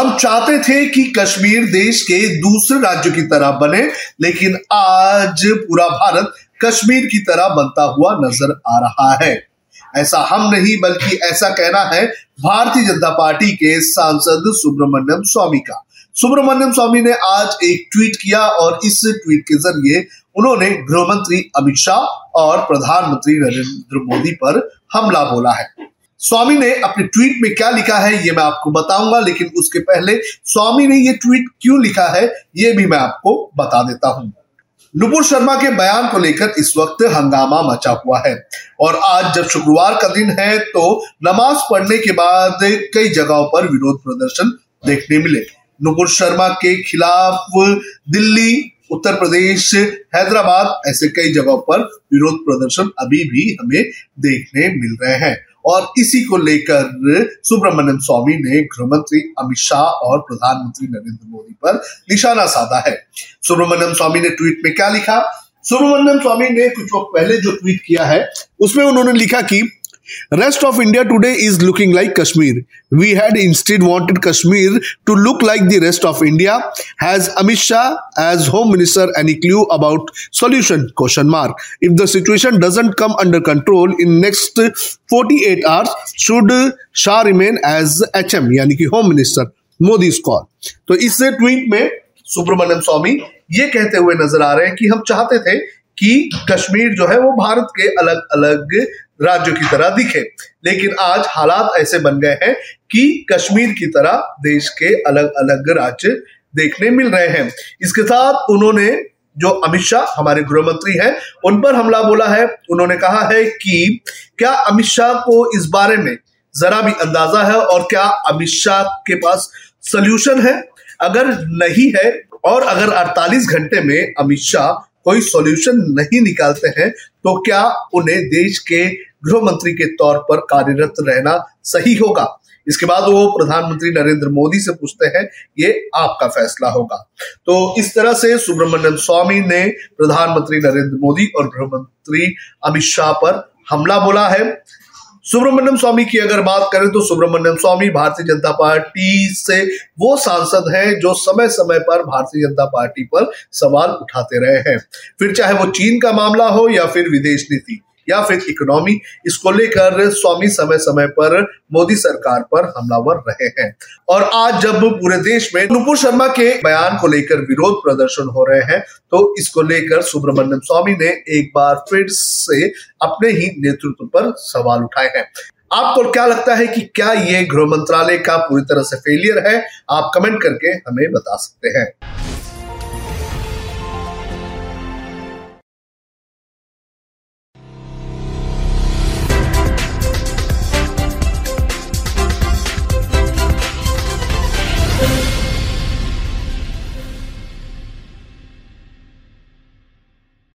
हम चाहते थे कि कश्मीर देश के दूसरे राज्यों की तरह बने, लेकिन आज पूरा भारत कश्मीर की तरह बनता हुआ नज़र आ रहा है। ऐसा हम नहीं, बल्कि ऐसा कहना है भारतीय जनता पार्टी के सांसद सुब्रमण्यम स्वामी का। सुब्रमण्यम स्वामी ने आज एक ट्वीट किया और इस ट्वीट के ज़रिए उन्होंने गृह मंत्री अमित शाह और प्रधानमंत्री नरेंद्र मोदी पर हमला बोला है। स्वामी ने अपने ट्वीट में क्या लिखा है, ये मैं आपको बताऊँगा, लेकिन उसके पहले स्वामी ने ये ट्वीट क्यों लिखा है, ये भी मैं आपको बता देता हूँ। नुपुर शर्मा के बयान को लेकर इस वक्त हंगामा मचा हुआ है, और आज जब शुक्रवार का दिन है तो नमाज़ पढ़ने के बाद कई जगहों पर विरोध प्रदर्शन देखने मिले। नुपुर शर्मा के खिलाफ दिल्ली, उत्तर प्रदेश, हैदराबाद, ऐसे कई जगहों पर विरोध प्रदर्शन अभी भी हमें देखने मिल रहे हैं। और इसी को लेकर सुब्रमण्यम स्वामी ने गृहमंत्री अमित शाह और प्रधानमंत्री नरेंद्र मोदी पर निशाना साधा है। सुब्रमण्यम स्वामी ने ट्वीट में क्या लिखा? सुब्रमण्यम स्वामी ने कुछ वक्त पहले जो ट्वीट किया है, उसमें उन्होंने लिखा कि Rest of India today is looking like Kashmir. We had instead wanted Kashmir to look like the rest of India. Has Amit Shah as Home Minister any clue about solution? Question mark. If the situation doesn't come under control in next 48 hours, should Shah remain as HM यानी कि home minister Modi call तो इस tweet में सुब्रमण्यम स्वामी ये कहते हुए नज़र आ रहे हैं कि हम चाहते थे कि कश्मीर जो है वो भारत के अलग अलग राज्यों की तरह दिखे। लेकिन आज हालात ऐसे बन गए हैं कि कश्मीर की तरह देश के अलग अलग राज्य देखने मिल रहे हैं। इसके साथ उन्होंने जो अमित शाह हमारे गृह मंत्री हैं, उन पर हमला बोला है। उन्होंने कहा है कि क्या अमित शाह को इस बारे में जरा भी अंदाज़ा है और क्या अमित शाह के पास सोल्यूशन है? अगर नहीं है और अगर 48 घंटे में अमित शाह कोई सॉल्यूशन नहीं निकालते हैं तो क्या उन्हें देश के गृह मंत्री के तौर पर कार्यरत रहना सही होगा? इसके बाद वो प्रधानमंत्री नरेंद्र मोदी से पूछते हैं, ये आपका फैसला होगा। तो इस तरह से सुब्रमण्यम स्वामी ने प्रधानमंत्री नरेंद्र मोदी और गृह मंत्री अमित शाह पर हमला बोला है। सुब्रमण्यम स्वामी की अगर बात करें तो सुब्रमण्यम स्वामी भारतीय जनता पार्टी से वो सांसद हैं जो समय समय पर भारतीय जनता पार्टी पर सवाल उठाते रहे हैं। फिर चाहे वो चीन का मामला हो या फिर विदेश नीति। या फिर इकोनॉमी इसको लेकर स्वामी समय समय पर मोदी सरकार पर हमलावर रहे हैं। और आज जब पूरे देश में नुपुर शर्मा के बयान को लेकर विरोध प्रदर्शन हो रहे हैं तो इसको लेकर सुब्रमण्यम स्वामी ने एक बार फिर से अपने ही नेतृत्व पर सवाल उठाए हैं। आपको क्या लगता है कि क्या ये गृह मंत्रालय का पूरी तरह से फेलियर है? आप कमेंट करके हमें बता सकते हैं।